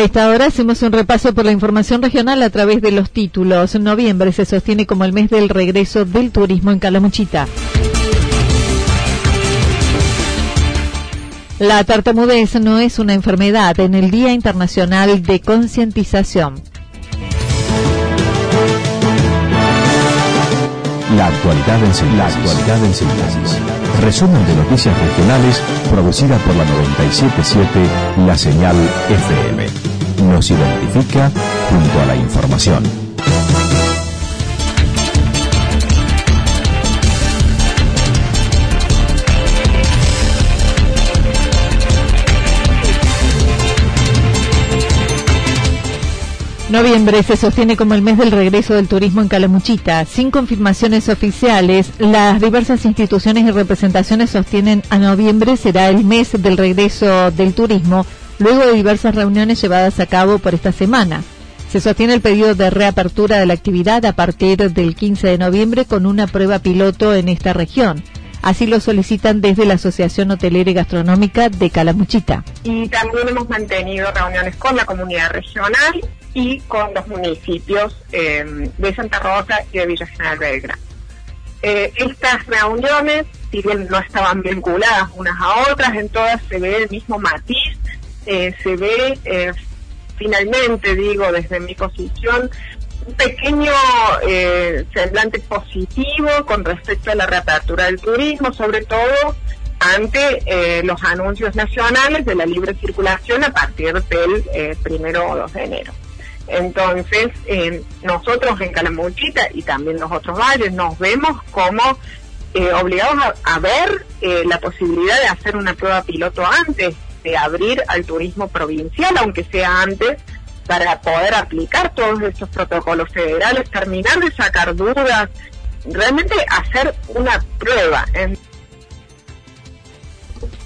A esta hora hacemos un repaso por la información regional a través de los títulos. Noviembre se sostiene como el mes del regreso del turismo en Calamuchita. La tartamudez no es una enfermedad en el Día Internacional de Concientización. La actualidad en síntesis. Resumen de noticias regionales producida por la 977 La Señal FM. Nos identifica junto a la información. Noviembre se sostiene como el mes del regreso del turismo en Calamuchita. Sin confirmaciones oficiales, las diversas instituciones y representaciones sostienen a noviembre será el mes del regreso del turismo, luego de diversas reuniones llevadas a cabo por esta semana. Se sostiene el pedido de reapertura de la actividad a partir del 15 de noviembre con una prueba piloto en esta región. Así lo solicitan desde la Asociación Hotelera y Gastronómica de Calamuchita. Y también hemos mantenido reuniones con la comunidad regional y con los municipios eh, de Santa Rosa y de Villa General Belgrano. Eh, estas reuniones, si bien no estaban vinculadas unas a otras, en todas se ve el mismo matiz, eh, se ve finalmente, digo, desde mi posición, un pequeño semblante positivo con respecto a la reapertura del turismo, sobre todo ante los anuncios nacionales de la libre circulación a partir del primero o 2 de enero. Entonces, eh, nosotros en Calamuchita y también los otros valles nos vemos como eh, obligados a, ver eh, la posibilidad de hacer una prueba piloto antes de abrir al turismo provincial, aunque sea antes, para poder aplicar todos estos protocolos federales, terminar de sacar dudas, realmente hacer una prueba.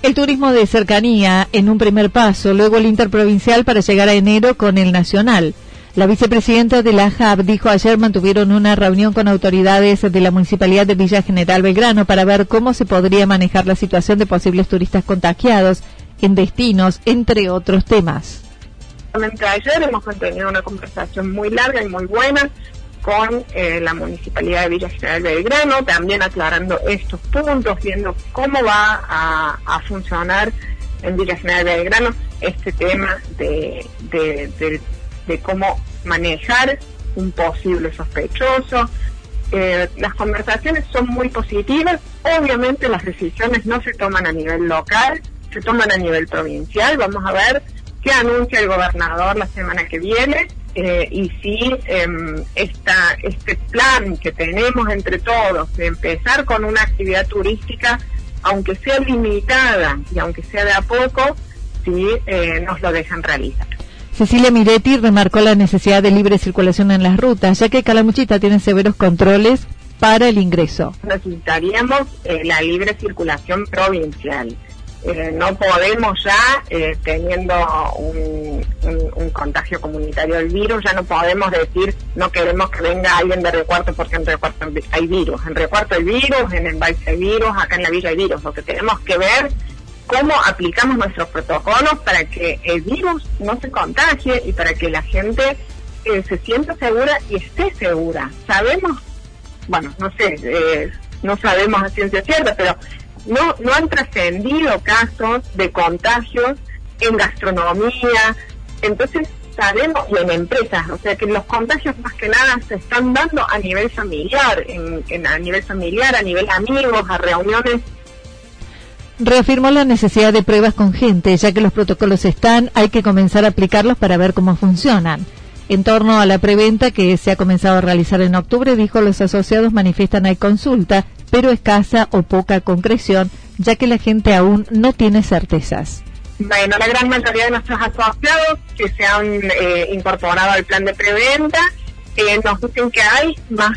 El turismo de cercanía en un primer paso, luego el interprovincial para llegar a enero con el nacional. La vicepresidenta de la JAB dijo ayer mantuvieron una reunión con autoridades de la Municipalidad de Villa General Belgrano para ver cómo se podría manejar la situación de posibles turistas contagiados en destinos, entre otros temas. Ayer hemos mantenido una conversación muy larga y muy buena con eh, la Municipalidad de Villa General Belgrano, también aclarando estos puntos, viendo cómo va a, funcionar en Villa General Belgrano este tema de, de, cómo manejar un posible sospechoso. Eh, las conversaciones son muy positivas. Obviamente las decisiones no se toman a nivel local, se toman a nivel provincial. Vamos a ver qué anuncia el gobernador la semana que viene eh, y si eh, esta, este plan que tenemos entre todos de empezar con una actividad turística, aunque sea limitada y aunque sea de a poco, si eh, nos lo dejan realizar. Cecilia Miretti remarcó la necesidad de libre circulación en las rutas, ya que Calamuchita tiene severos controles para el ingreso. Necesitaríamos eh, la libre circulación provincial. Eh, no podemos ya, eh, teniendo un, contagio comunitario del virus, ya no podemos decir no queremos que venga alguien de Recuarto porque en Recuarto hay virus. En Recuarto hay virus, en el Valle hay virus, acá en la Villa hay virus. Lo que tenemos que ver cómo aplicamos nuestros protocolos para que el virus no se contagie y para que la gente eh, se sienta segura y esté segura. Sabemos, bueno, no sé, eh, no sabemos a ciencia cierta, pero no, no han trascendido casos de contagios en gastronomía. Entonces, sabemos, y en empresas, o sea que los contagios más que nada se están dando a nivel familiar, en, a nivel familiar, a nivel amigos, a reuniones Reafirmó la necesidad de pruebas con gente, ya que los protocolos están, hay que comenzar a aplicarlos para ver cómo funcionan. En torno a la preventa que se ha comenzado a realizar en octubre, dijo los asociados manifiestan hay consulta, pero escasa o poca concreción, ya que la gente aún no tiene certezas. Bueno, la gran mayoría de nuestros asociados que se han eh, incorporado al plan de preventa eh, nos dicen que hay más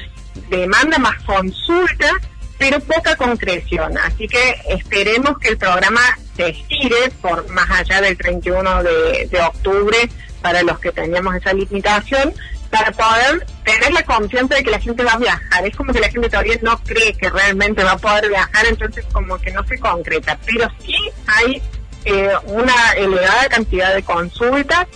demanda, más consulta, pero poca concreción. Así que esperemos que el programa se estire por más allá del 31 de, de octubre para los que teníamos esa limitación para poder tener la confianza de que la gente va a viajar. Es como que la gente todavía no cree que realmente va a poder viajar, entonces como que no se concreta. Pero sí hay eh, una elevada cantidad de consultas.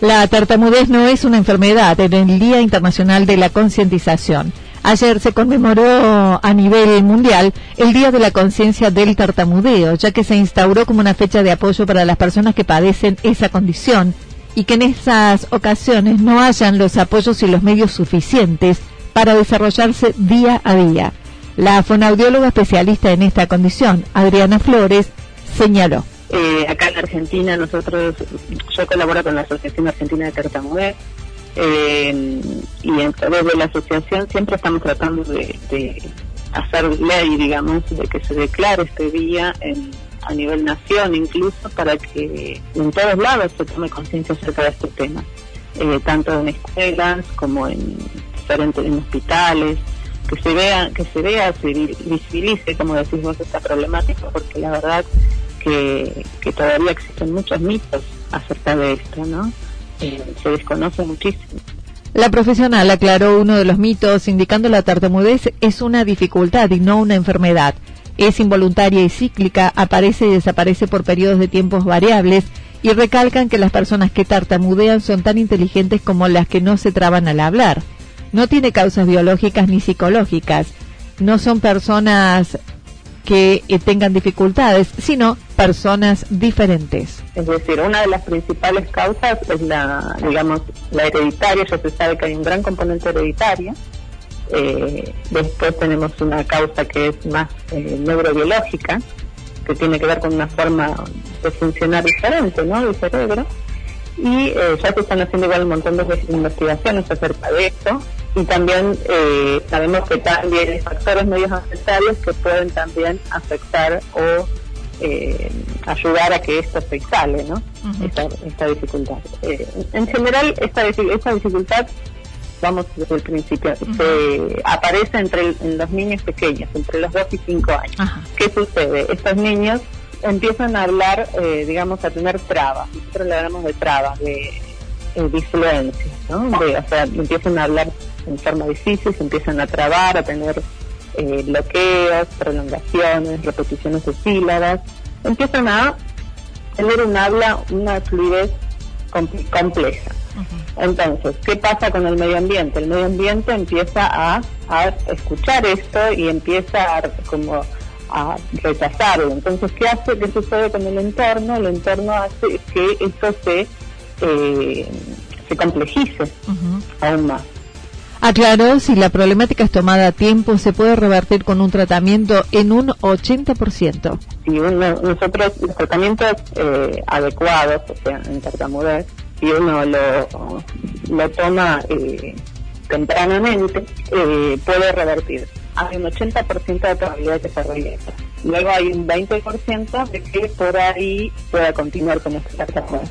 La tartamudez no es una enfermedad en el Día Internacional de la Concientización. Ayer se conmemoró a nivel mundial el Día de la Conciencia del Tartamudeo, ya que se instauró como una fecha de apoyo para las personas que padecen esa condición y que en esas ocasiones no hayan los apoyos y los medios suficientes para desarrollarse día a día. La fonaudióloga especialista en esta condición, Adriana Flores, señaló. Eh, acá en Argentina nosotros, yo colaboro con la Asociación Argentina de Tartamudez eh, y en través de la asociación siempre estamos tratando de, de hacer ley, digamos, de que se declare este día en a nivel nación incluso para que en todos lados se tome conciencia acerca de este tema, eh, tanto en escuelas como en diferentes en hospitales, que se vea, que se vea, se visibilice, como decís vos, esta problemática, porque la verdad que, que todavía existen muchos mitos acerca de esto, ¿no? Se desconoce muchísimo. La profesional aclaró uno de los mitos, indicando la tartamudez es una dificultad y no una enfermedad. Es involuntaria y cíclica, aparece y desaparece por periodos de tiempos variables y recalcan que las personas que tartamudean son tan inteligentes como las que no se traban al hablar. No tiene causas biológicas ni psicológicas. No son personas que eh, tengan dificultades, sino personas diferentes. Es decir, una de las principales causas es la, digamos, la hereditaria. Ya se sabe que hay un gran componente hereditario eh, después tenemos una causa que es más eh, neurobiológica, que tiene que ver con una forma de funcionar diferente ¿no? del cerebro. Y eh, ya se están haciendo igual un montón de investigaciones acerca de esto. Y también eh, sabemos que también hay factores medios ancestrales que pueden también afectar o ayudar a que esto se instale, ¿no? esta, esta, dificultad. en general, esta, esta dificultad vamos desde el principio, se aparece entre los niños pequeños, entre los 2 y 5 años. ¿Qué sucede? Estos niños empiezan a hablar, eh, digamos, a tener trabas. Nosotros le hablamos de trabas, de eh, disfluencia, ¿no? o sea, empiezan a hablar en forma difícil, se empiezan a trabar, a tener eh, bloqueos, prolongaciones, repeticiones de sílabas. Empiezan a tener un habla, una fluidez compleja. Entonces, ¿qué pasa con el medio ambiente? El medio ambiente empieza a, escuchar esto y empieza a, como a rechazarlo. Entonces, ¿qué hace? ¿Qué sucede con el entorno? El entorno hace que esto se, eh, se complejice aún más. Aclaró, si la problemática es tomada a tiempo, se puede revertir con un tratamiento en un 80%. Si nosotros, los tratamientos eh, adecuados, o sea, en tartamudez, si uno lo, lo toma eh, tempranamente, eh, puede revertir. Hay un 80% de probabilidad de que se regrese. Luego hay un 20% de que por ahí pueda continuar con este tratamiento.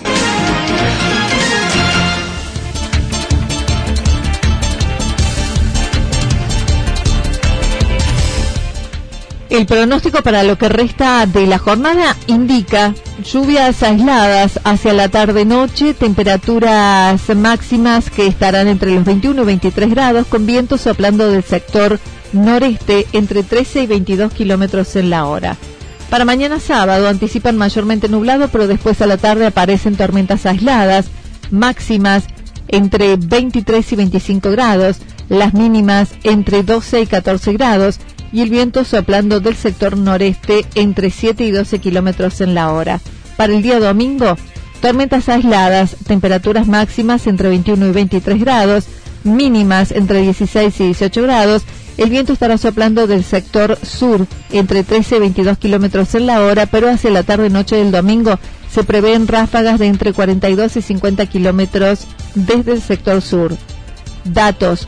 El pronóstico para lo que resta de la jornada indica lluvias aisladas hacia la tarde-noche, temperaturas máximas que estarán entre los 21 y 23 grados, con vientos soplando del sector noreste entre 13 y 22 kilómetros en la hora. Para mañana sábado anticipan mayormente nublado, pero después a la tarde aparecen tormentas aisladas, máximas entre 23 y 25 grados, las mínimas entre 12 y 14 grados y el viento soplando del sector noreste entre 7 y 12 kilómetros en la hora. Para el día domingo, tormentas aisladas, temperaturas máximas entre 21 y 23 grados, mínimas entre 16 y 18 grados. El viento estará soplando del sector sur entre 13 y 22 kilómetros en la hora, pero hacia la tarde-noche del domingo se prevén ráfagas de entre 42 y 50 kilómetros desde el sector sur. Datos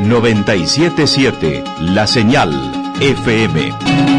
977 La Señal FM.